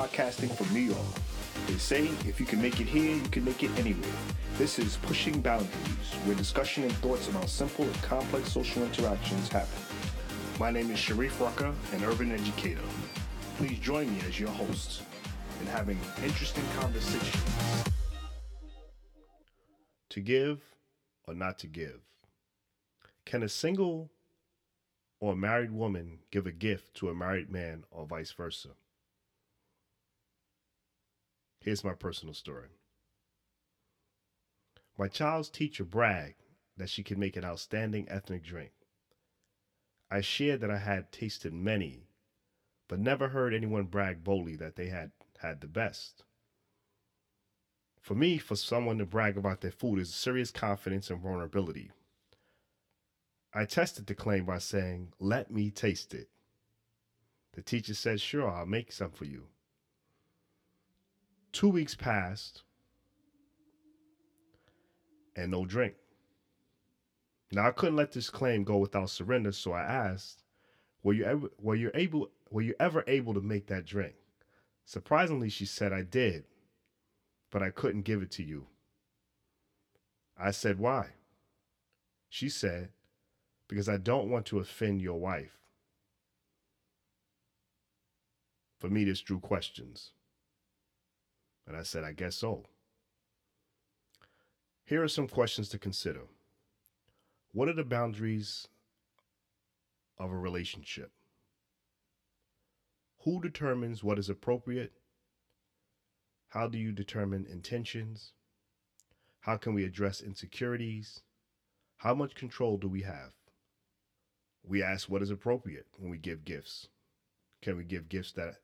podcasting from New York. They say if you can make it here, you can make it anywhere. This is Pushing Boundaries, where discussion and thoughts about simple and complex social interactions happen. My name is Sharif Rucker, an urban educator. Please join me as your host in having interesting conversations. To give or not to give? Can a single or married woman give a gift to a married man or vice versa? Here's my personal story. My child's teacher bragged that she could make an outstanding ethnic drink. I shared that I had tasted many, but never heard anyone brag boldly that they had had the best. For me, for someone to brag about their food is serious confidence and vulnerability. I tested the claim by saying, Let me taste it. The teacher said, Sure, I'll make some for you. Two weeks passed and no drink. Now I couldn't let this claim go without surrender, so I asked, "Were you ever were you able were you ever able to make that drink?" Surprisingly, she said, "I did, but I couldn't give it to you." I said, "Why?" She said, "Because I don't want to offend your wife." For me, this drew questions. And I said, I guess so. Here are some questions to consider. What are the boundaries of a relationship? Who determines what is appropriate? How do you determine intentions? How can we address insecurities? How much control do we have? We ask what is appropriate when we give gifts. Can we give gifts that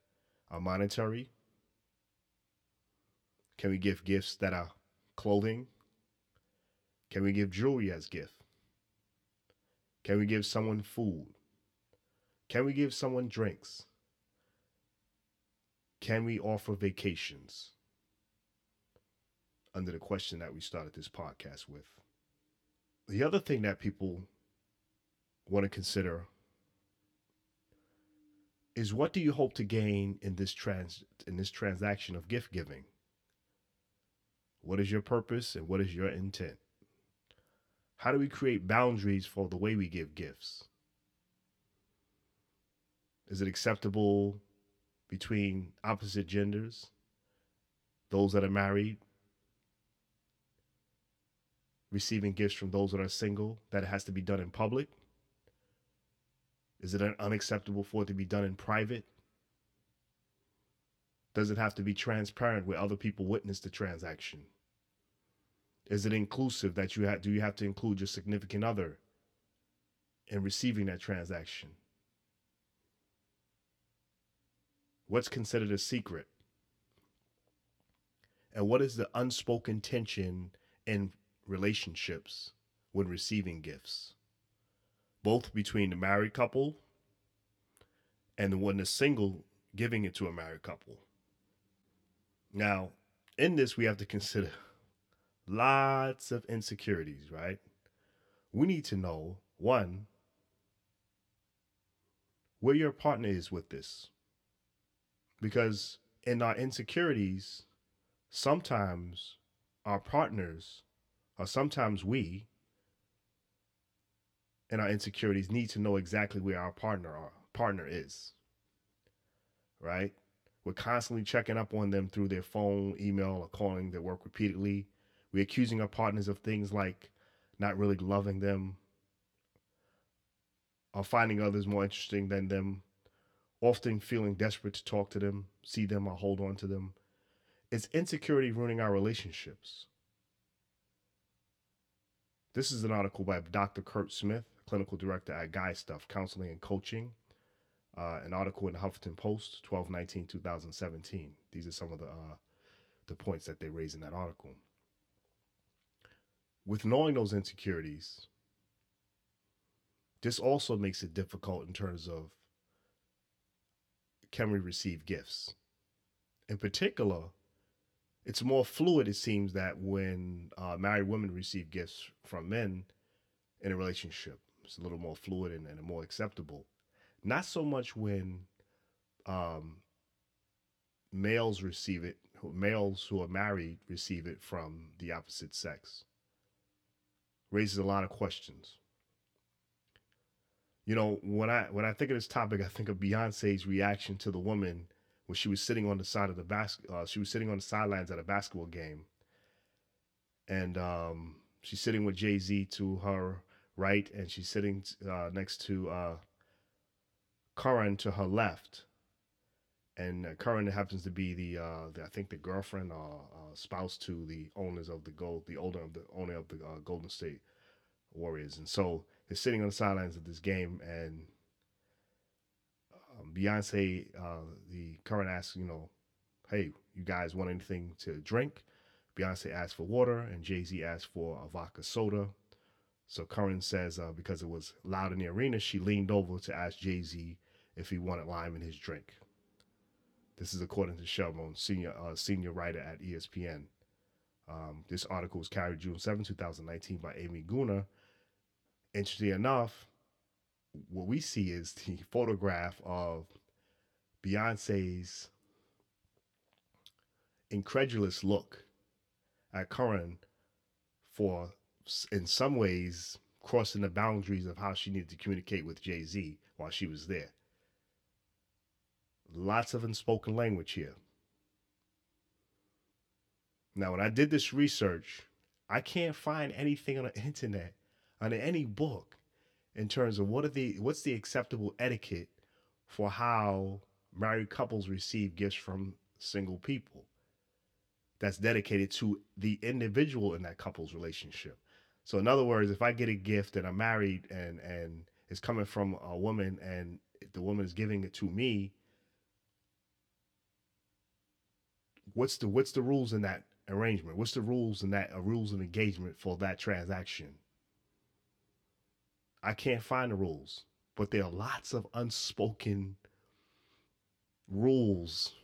are monetary? Can we give gifts that are clothing? Can we give jewelry as gift? Can we give someone food? Can we give someone drinks? Can we offer vacations? Under the question that we started this podcast with. The other thing that people want to consider is what do you hope to gain in this trans in this transaction of gift giving? What is your purpose and what is your intent? How do we create boundaries for the way we give gifts? Is it acceptable between opposite genders? Those that are married receiving gifts from those that are single, that it has to be done in public? Is it unacceptable for it to be done in private? Does it have to be transparent where other people witness the transaction? Is it inclusive that you have do you have to include your significant other in receiving that transaction? What's considered a secret? And what is the unspoken tension in relationships when receiving gifts? Both between the married couple and the one that's single giving it to a married couple. Now, in this, we have to consider lots of insecurities, right? We need to know one, where your partner is with this. Because in our insecurities, sometimes our partners, or sometimes we, in our insecurities, need to know exactly where our partner our partner is. Right? We're constantly checking up on them through their phone, email, or calling their work repeatedly. We're accusing our partners of things like not really loving them or finding others more interesting than them, often feeling desperate to talk to them, see them, or hold on to them. Is insecurity ruining our relationships? This is an article by Dr. Kurt Smith, clinical director at Guy Stuff Counseling and Coaching. Uh, an article in the Huffington Post, 12 19 2017. These are some of the, uh, the points that they raise in that article with knowing those insecurities, this also makes it difficult in terms of can we receive gifts? In particular, it's more fluid, it seems, that when uh, married women receive gifts from men in a relationship, it's a little more fluid and, and more acceptable. Not so much when um, males receive it, males who are married receive it from the opposite sex. Raises a lot of questions. You know, when I when I think of this topic, I think of Beyonce's reaction to the woman when she was sitting on the side of the basket. Uh, she was sitting on the sidelines at a basketball game, and um, she's sitting with Jay Z to her right, and she's sitting uh, next to uh, Curran to her left, and uh, Curran happens to be the, uh, the, I think the girlfriend or uh, spouse to the owners of the gold, the owner of the owner of the uh, Golden State Warriors, and so they're sitting on the sidelines of this game, and um, Beyonce, uh, the Curran asks, you know, hey, you guys want anything to drink? Beyonce asked for water, and Jay Z asked for a vodka soda. So Curran says uh, because it was loud in the arena, she leaned over to ask Jay Z if he wanted lime in his drink. This is according to Shelburne, senior uh, senior writer at ESPN. Um, this article was carried June 7, 2019 by Amy Gunnar. Interesting enough, what we see is the photograph of Beyonce's incredulous look at Curran for, in some ways, crossing the boundaries of how she needed to communicate with Jay Z while she was there. Lots of unspoken language here. Now, when I did this research, I can't find anything on the internet, on any book, in terms of what are the what's the acceptable etiquette for how married couples receive gifts from single people that's dedicated to the individual in that couple's relationship. So in other words, if I get a gift and I'm married and and it's coming from a woman and the woman is giving it to me, what's the what's the rules in that arrangement? What's the rules in that uh, rules of engagement for that transaction? I can't find the rules, but there are lots of unspoken rules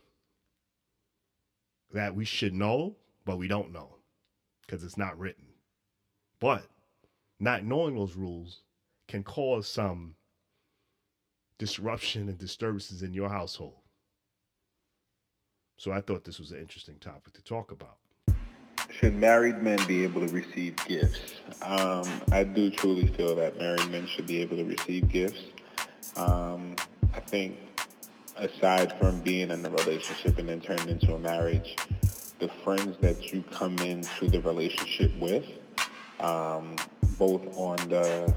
that we should know, but we don't know because it's not written. But not knowing those rules can cause some disruption and disturbances in your household. So I thought this was an interesting topic to talk about. Should married men be able to receive gifts? Um, I do truly feel that married men should be able to receive gifts. Um, I think aside from being in a relationship and then turned into a marriage, the friends that you come into the relationship with, um, both on the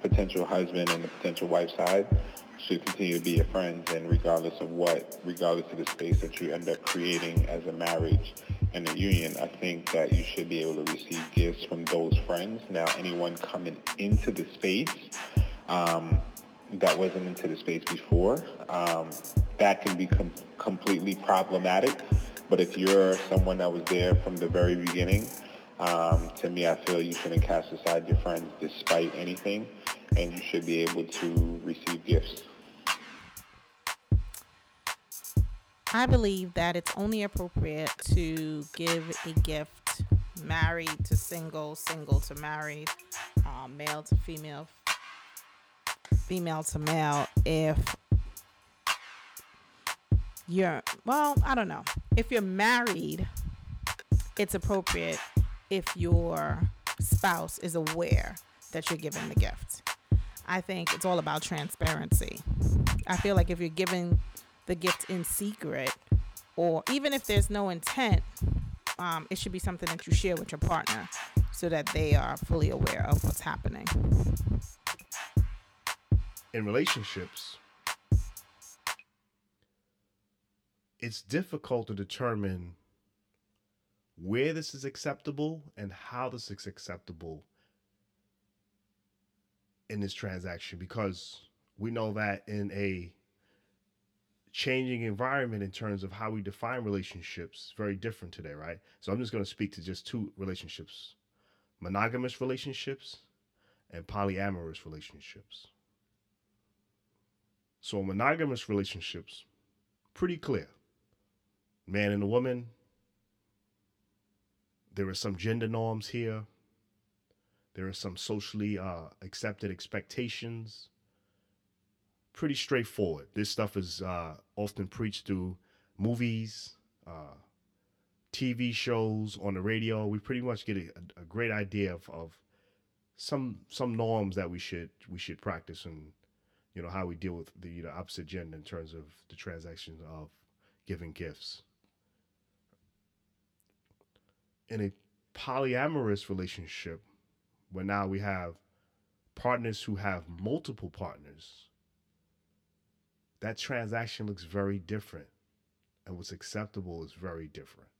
potential husband and the potential wife side, should continue to be your friends and regardless of what, regardless of the space that you end up creating as a marriage and a union, I think that you should be able to receive gifts from those friends. Now, anyone coming into the space um, that wasn't into the space before, um, that can be com- completely problematic. But if you're someone that was there from the very beginning, um, to me, I feel you shouldn't cast aside your friends despite anything, and you should be able to receive gifts. I believe that it's only appropriate to give a gift married to single, single to married, um, male to female, female to male if you're, well, I don't know. If you're married, it's appropriate if your spouse is aware that you're giving the gift. I think it's all about transparency. I feel like if you're giving the gift in secret, or even if there's no intent, um, it should be something that you share with your partner so that they are fully aware of what's happening. In relationships, it's difficult to determine where this is acceptable and how this is acceptable in this transaction because we know that in a changing environment in terms of how we define relationships very different today right? So i'm just going to speak to just two relationships monogamous relationships and polyamorous relationships. So monogamous relationships pretty clear. Man and a woman there are some gender norms here. There are some socially uh, accepted expectations pretty straightforward. This stuff is uh, often preached through movies, uh, TV shows, on the radio. We pretty much get a, a great idea of, of some some norms that we should we should practice and you know how we deal with the, you know, opposite gender in terms of the transaction of giving gifts. In a polyamorous relationship, where now we have partners who have multiple partners, that transaction looks very different. And what's acceptable is very different.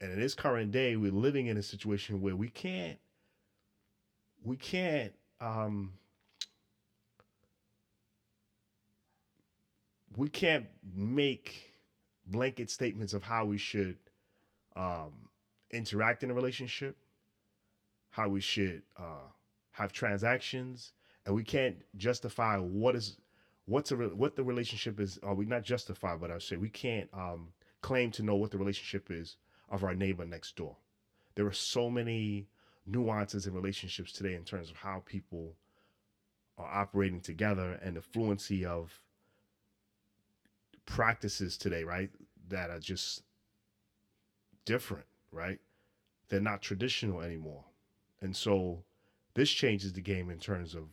And in this current day, we're living in a situation where we can't, we can't, um, we can't make blanket statements of how we should um, interact in a relationship, how we should uh, have transactions, and we can't justify what is what's a what the relationship is. Are we not justify, but I say we can't um, claim to know what the relationship is of our neighbor next door. There are so many nuances in relationships today in terms of how people are operating together and the fluency of practices today, right? That are just different, right? They're not traditional anymore. And so this changes the game in terms of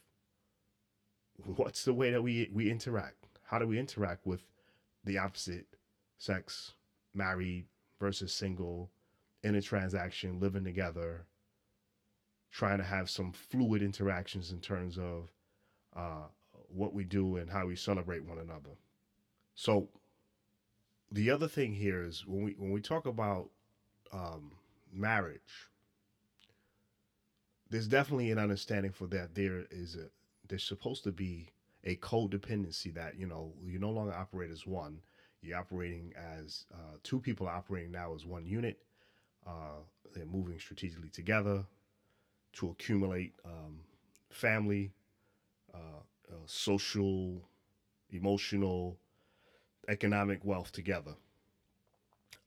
what's the way that we we interact? How do we interact with the opposite sex, married versus single, in a transaction, living together, trying to have some fluid interactions in terms of uh, what we do and how we celebrate one another. So the other thing here is when we when we talk about um, marriage, there's definitely an understanding for that. There is a there's supposed to be a codependency that you know you no longer operate as one. You're operating as uh, two people operating now as one unit. Uh, they're moving strategically together to accumulate um, family, uh, uh social, emotional, economic wealth together.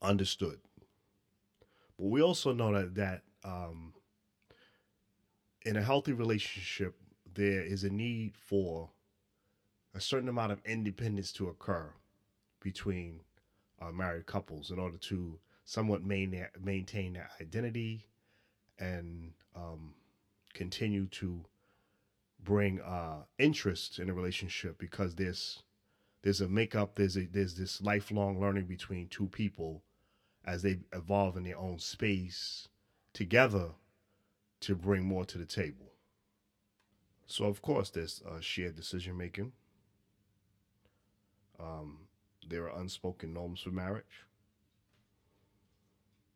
Understood. But we also know that that um, in a healthy relationship, there is a need for a certain amount of independence to occur between uh, married couples in order to somewhat main, maintain their identity and um, continue to bring uh, interest in a relationship because there's there's a makeup there's a there's this lifelong learning between two people as they evolve in their own space together to bring more to the table. So, of course, there's uh, shared decision making. Um, there are unspoken norms for marriage.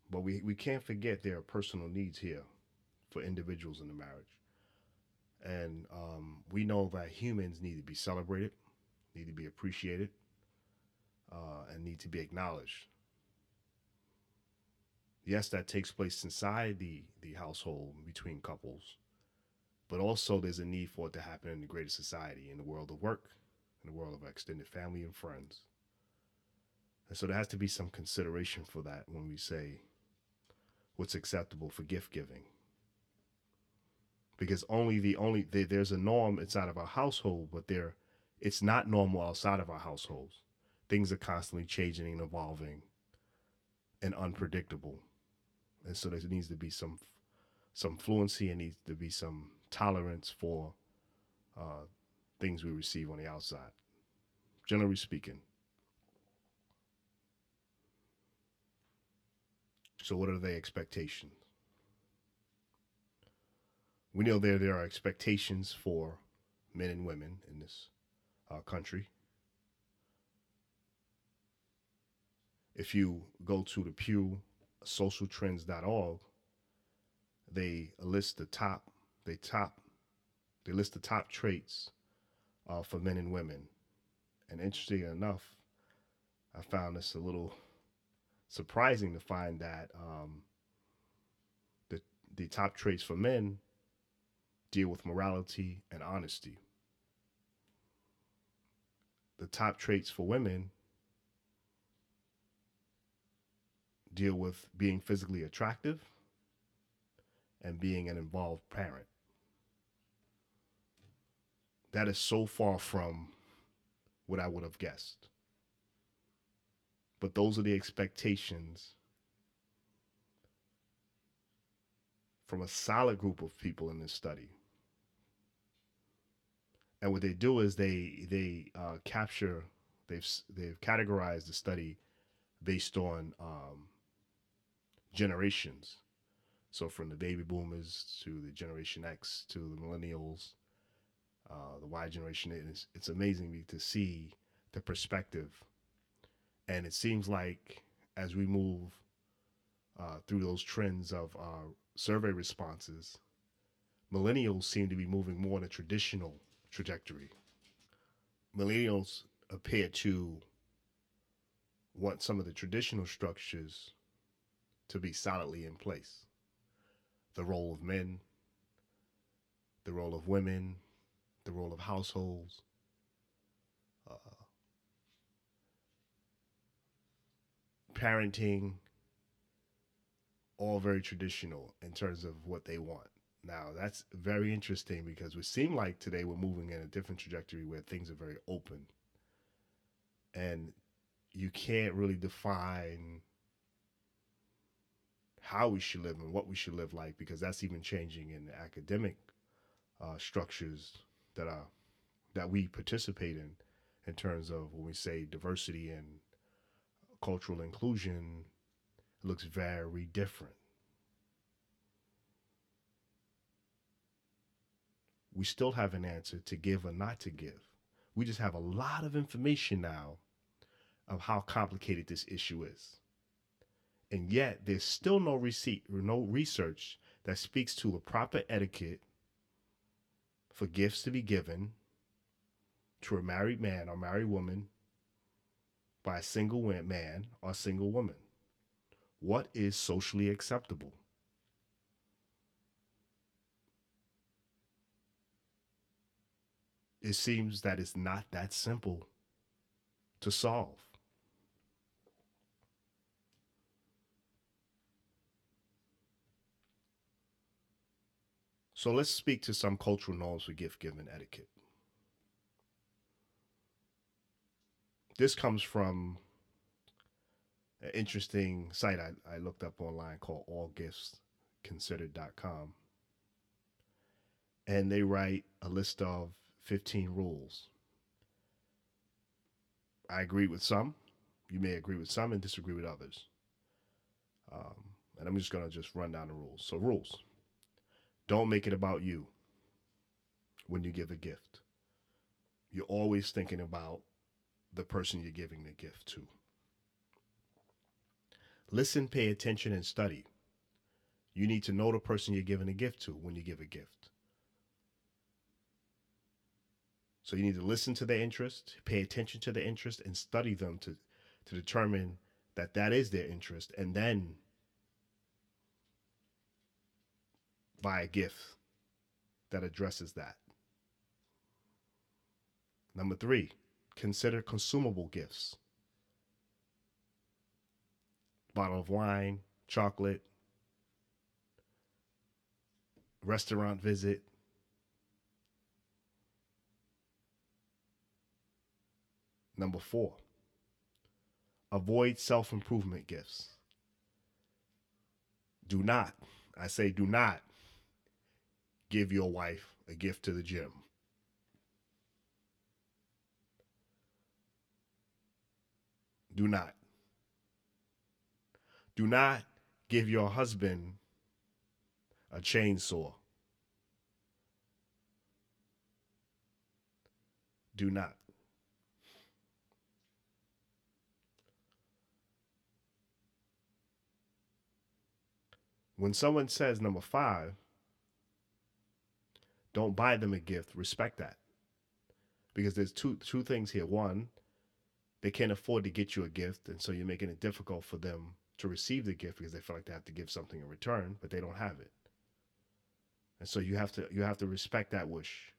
But we, we can't forget there are personal needs here for individuals in the marriage. And um, we know that humans need to be celebrated, need to be appreciated, uh, and need to be acknowledged yes, that takes place inside the the household between couples, but also there's a need for it to happen in the greater society, in the world of work, in the world of extended family and friends. And so there has to be some consideration for that when we say what's acceptable for gift giving. Because only the only there's a norm inside of our household, but there it's not normal outside of our households. Things are constantly changing and evolving and unpredictable and so there needs to be some some fluency and needs to be some tolerance for uh, things we receive on the outside. Generally speaking. So, what are the expectations? We know there there are expectations for men and women in this uh, country. If you go to the Pew socialtrends.org, they list the top, they top, they list the top traits uh, for men and women. And interesting enough, I found this a little surprising to find that um, the the top traits for men deal with morality and honesty. The top traits for women deal with being physically attractive and being an involved parent. That is so far from what I would have guessed. But those are the expectations from a solid group of people in this study. And what they do is they they uh, capture they've they've categorized the study based on um, generations. So from the baby boomers to the Generation X to the millennials, uh, the Y generation. It's, it's amazing to see the perspective. And it seems like as we move uh, through those trends of our survey responses, millennials seem to be moving more in a traditional trajectory. Millennials appear to want some of the traditional structures to be solidly in place. The role of men, the role of women, the role of households, uh, parenting, all very traditional in terms of what they want. Now, that's very interesting because we seem like today we're moving in a different trajectory where things are very open. And you can't really define how we should live and what we should live like because that's even changing in the academic uh, structures that are that we participate in in terms of when we say diversity and cultural inclusion looks very different. We still have an answer to give or not to give. We just have a lot of information now of how complicated this issue is. And yet there's still no receipt or no research that speaks to a proper etiquette for gifts to be given to a married man or married woman by a single man or single woman? What is socially acceptable? It seems that it's not that simple to solve. So let's speak to some cultural norms for gift giving etiquette. This comes from an interesting site I, I looked up online called allgiftsconsidered.com. And they write a list of 15 rules. I agree with some. You may agree with some and disagree with others. Um, and I'm just going to just run down the rules. So, rules. Don't make it about you when you give a gift. You're always thinking about the person you're giving the gift to. Listen, pay attention, and study. You need to know the person you're giving a gift to when you give a gift. So you need to listen to their interest, pay attention to their interest, and study them to, to determine that that is their interest, and then buy a gift that addresses that. Number three, consider consumable gifts. Bottle of wine, chocolate, restaurant visit. Number four, avoid self improvement gifts. Do not, I say, do not give your wife a gift to the gym. Do not. Do not give your husband a chainsaw. Do not. When someone says number five, don't buy them a gift. Respect that. Because there's two two things here. One, they can't afford to get you a gift, and so you're making it difficult for them to receive the gift because they feel like they have to give something in return, but they don't have it. And so you have to you have to respect that wish.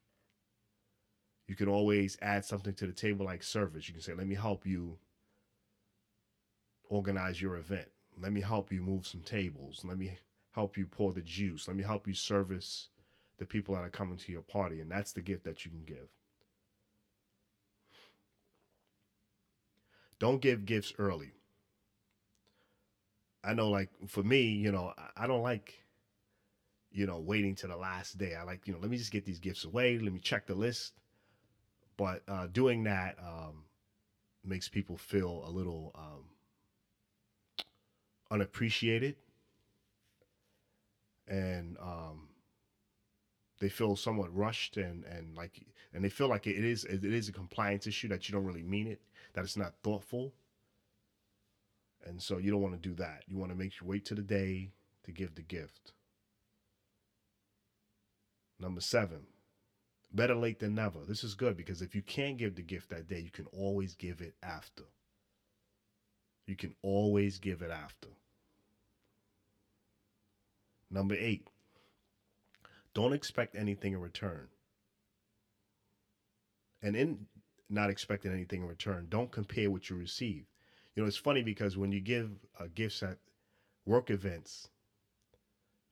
You can always add something to the table like service. You can say, "Let me help you organize your event. Let me help you move some tables. Let me help you pour the juice. Let me help you service the people that are coming to your party, and that's the gift that you can give. Don't give gifts early. I know, like for me, you know, I, don't like, you know, waiting to the last day. I like, you know, let me just get these gifts away. Let me check the list. But uh, doing that um, makes people feel a little um, unappreciated, and um, they feel somewhat rushed and and like and they feel like it is it is a compliance issue that you don't really mean it, that it's not thoughtful. And so you don't want to do that. You want to make sure wait to the day to give the gift. Number seven, better late than never. This is good because if you can't give the gift that day, you can always give it after. You can always give it after. Number eight, don't expect anything in return. And in not expecting anything in return, don't compare what you receive. You know, it's funny because when you give uh, gifts at work events,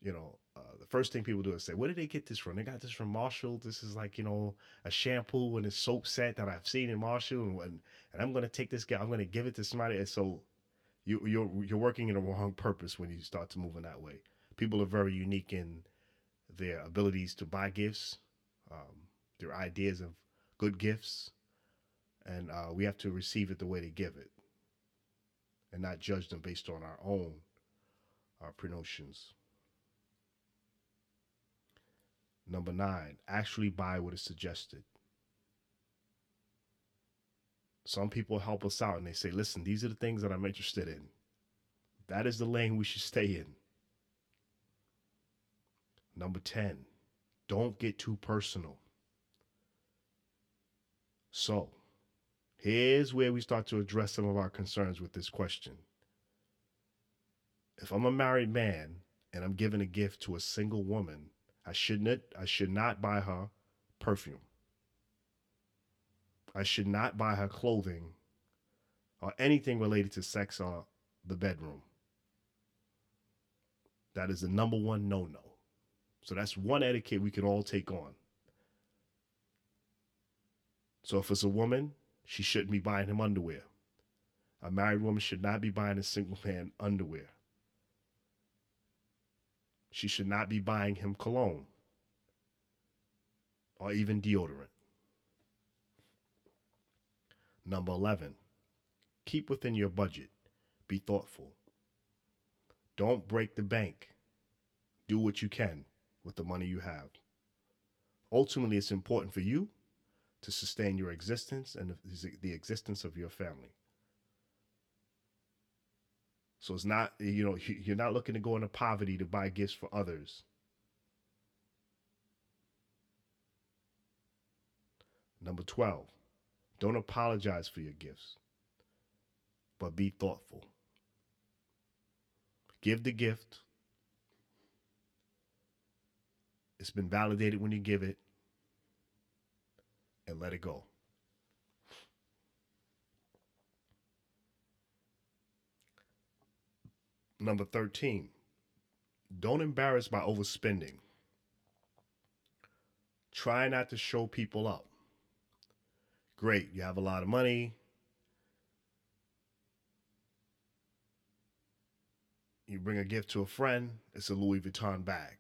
you know, uh, the first thing people do is say, "Where did they get this from?" They got this from Marshall. This is like you know a shampoo and a soap set that I've seen in Marshall, and and, and I'm gonna take this guy. I'm gonna give it to somebody. And so you you're you're working in the wrong purpose when you start to move in that way. People are very unique in their abilities to buy gifts, um, their ideas of good gifts, and uh, we have to receive it the way they give it, and not judge them based on our own our pre-notions. Number nine, actually buy what is suggested. Some people help us out and they say, listen, these are the things that I'm interested in. That is the lane we should stay in. Number 10, don't get too personal. So, here's where we start to address some of our concerns with this question. If I'm a married man and I'm giving a gift to a single woman, I shouldn't I should not buy her perfume. I should not buy her clothing or anything related to sex or the bedroom. That is the number one no no. So that's one etiquette we can all take on. So if it's a woman, she shouldn't be buying him underwear. A married woman should not be buying a single man underwear. She should not be buying him cologne or even deodorant. Number 11, keep within your budget. Be thoughtful. Don't break the bank. Do what you can with the money you have. Ultimately, it's important for you to sustain your existence and the existence of your family. So it's not, you know, you're not looking to go into poverty to buy gifts for others. Number 12, don't apologize for your gifts, but be thoughtful. Give the gift It's been validated when you give it and let it go. Number 13, don't embarrass by overspending. Try not to show people up. Great, you have a lot of money. You bring a gift to a friend, it's a Louis Vuitton bag.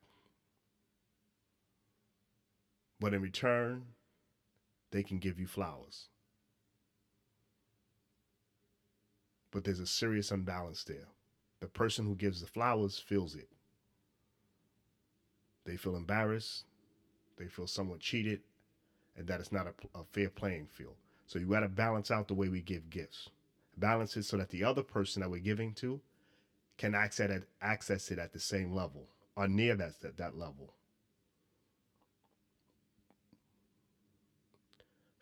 But in return, they can give you flowers. But there's a serious imbalance there. The person who gives the flowers feels it. They feel embarrassed, they feel somewhat cheated, and that it's not a, a fair playing field. So you got to balance out the way we give gifts. Balance it so that the other person that we're giving to can access it, access it at the same level or near that, that, that level.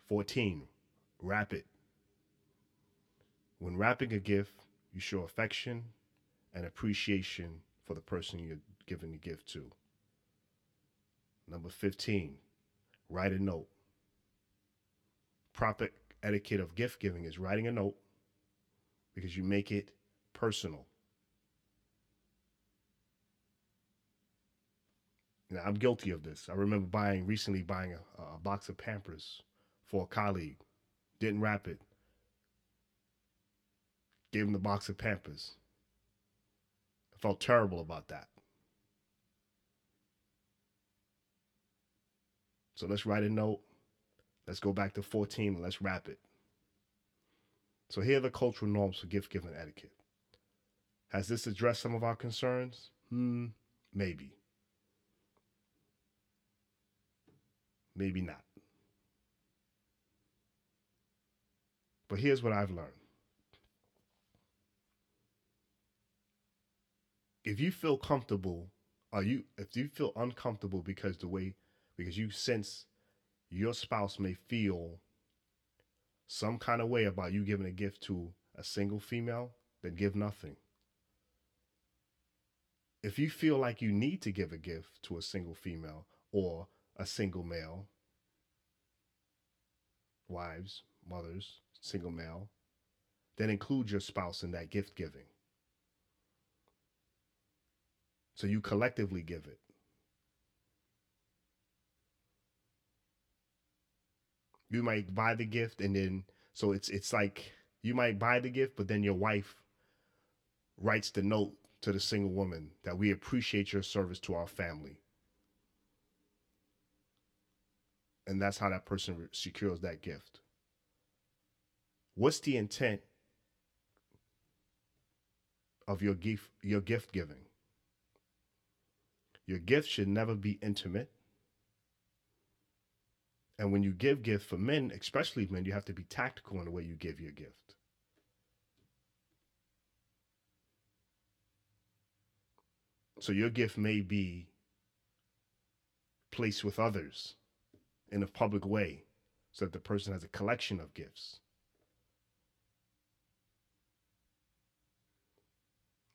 14. Wrap it. When wrapping a gift, you show affection and appreciation for the person you're giving the gift to. Number 15. Write a note. Proper etiquette of gift giving is writing a note because you make it personal. Now, I'm guilty of this. I remember buying recently buying a, a box of Pampers for a colleague. Didn't wrap it. Gave him the box of Pampers. I felt terrible about that. So let's write a note. Let's go back to 14 and let's wrap it. So here are the cultural norms for gift giving etiquette. Has this addressed some of our concerns? Hmm, maybe. Maybe not. But here's what I've learned. If you feel comfortable, or you if you feel uncomfortable because the way because you sense your spouse may feel some kind of way about you giving a gift to a single female, then give nothing. If you feel like you need to give a gift to a single female or a single male, wives, mothers, single male, then include your spouse in that gift giving. So you collectively give it. You might buy the gift and then so it's it's like you might buy the gift, but then your wife writes the note to the single woman that we appreciate your service to our family. And that's how that person secures that gift. What's the intent of your gift your gift giving? Your gift should never be intimate. And when you give gift for men, especially men, you have to be tactical in the way you give your gift. So your gift may be placed with others in a public way so that the person has a collection of gifts.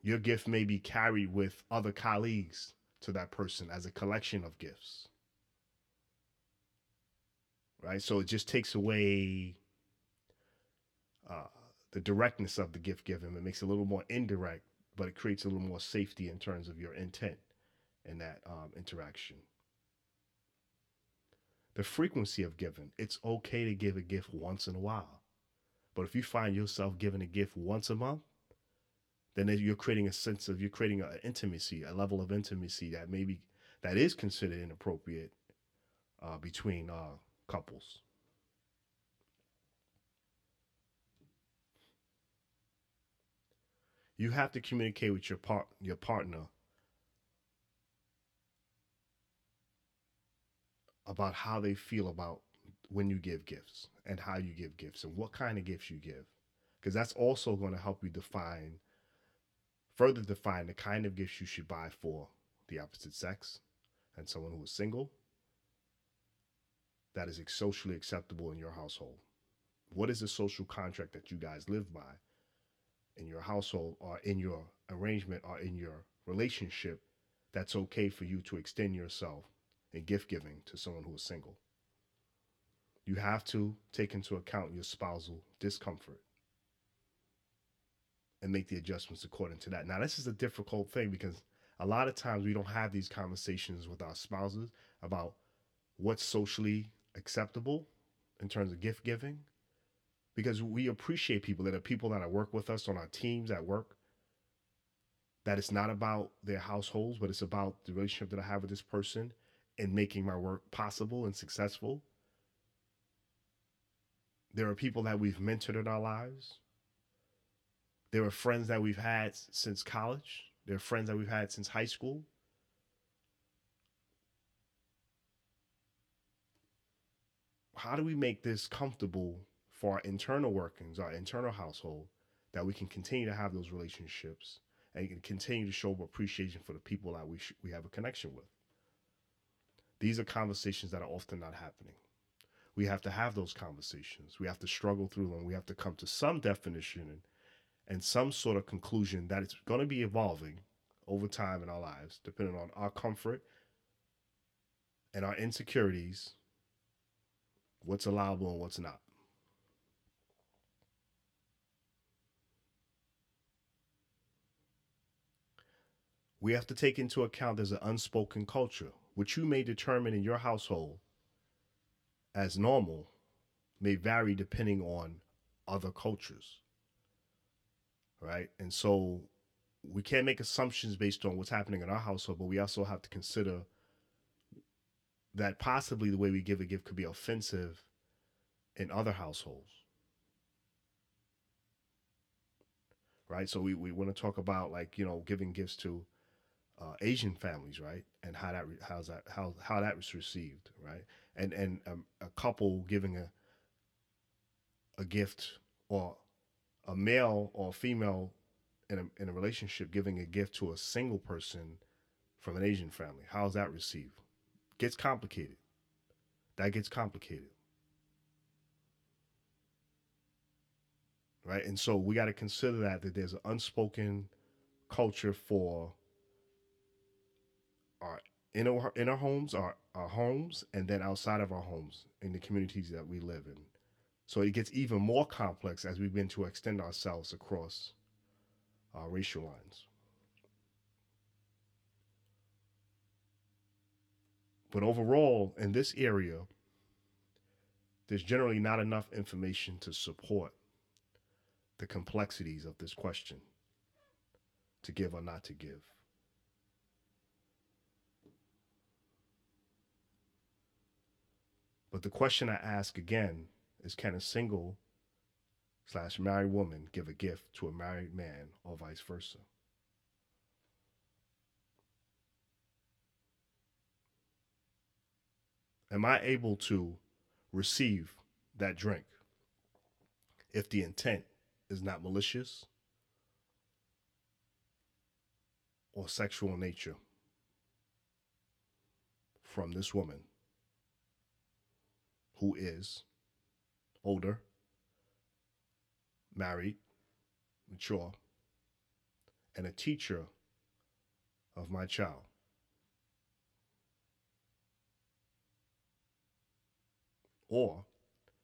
Your gift may be carried with other colleagues to that person as a collection of gifts. Right? So it just takes away uh, the directness of the gift given. It makes it a little more indirect but it creates a little more safety in terms of your intent in that um, interaction. The frequency of giving. It's okay to give a gift once in a while. But if you find yourself giving a gift once a month, then you're creating a sense of you're creating an intimacy, a level of intimacy that maybe that is considered inappropriate uh, between uh, couples. you have to communicate with your part your partner about how they feel about when you give gifts and how you give gifts and what kind of gifts you give because that's also going to help you define further define the kind of gifts you should buy for the opposite sex and someone who is single that is socially acceptable in your household what is the social contract that you guys live by in your household or in your arrangement or in your relationship that's okay for you to extend yourself in gift giving to someone who is single. You have to take into account your spousal discomfort and make the adjustments according to that. Now, this is a difficult thing because a lot of times we don't have these conversations with our spouses about what's socially acceptable in terms of gift giving because we appreciate people that are people that work with us on our teams at work. That it's not about their households, but it's about the relationship that I have with this person and making my work possible and successful. There are people that we've mentored in our lives. There are friends that we've had since college. There are friends that we've had since high school. How do we make this comfortable for our internal workings, our internal household, that we can continue to have those relationships and continue to show appreciation for the people that we sh- we have a connection with. These are conversations that are often not happening. We have to have those conversations. We have to struggle through them. We have to come to some definition and, and some sort of conclusion that it's going to be evolving over time in our lives, depending on our comfort and our insecurities, what's allowable and what's not. we have to take into account there's an unspoken culture, which you may determine in your household as normal, may vary depending on other cultures. Right? And so we can't make assumptions based on what's happening in our household, but we also have to consider that possibly the way we give a gift could be offensive in other households. Right? So we, we want to talk about like, you know, giving gifts to uh, Asian families, right? And how that how's that how how that was received, right? And and um, a couple giving a a gift or a male or a female in a in a relationship giving a gift to a single person from an Asian family. How's that received? Gets complicated. That gets complicated. Right? And so we got to consider that that there's an unspoken culture for our inner inner homes, our our homes, and then outside of our homes in the communities that we live in. So it gets even more complex as we begin to extend ourselves across our racial lines. But overall, in this area, there's generally not enough information to support the complexities of this question to give or not to give. But the question I ask again is can a single slash married woman give a gift to a married man or vice versa? Am I able to receive that drink if the intent is not malicious or sexual nature from this woman who is older, married, mature, and a teacher of my child. Or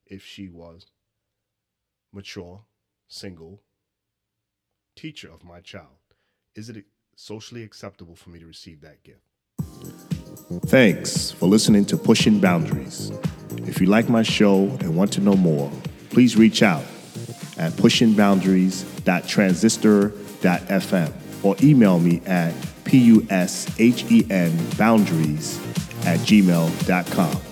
if she was mature, single, teacher of my child, is it socially acceptable for me to receive that gift? Thanks for listening to Pushing Boundaries. If you like my show and want to know more, please reach out at pushingboundaries.transistor.fm or email me at pushing boundaries at gmail.com.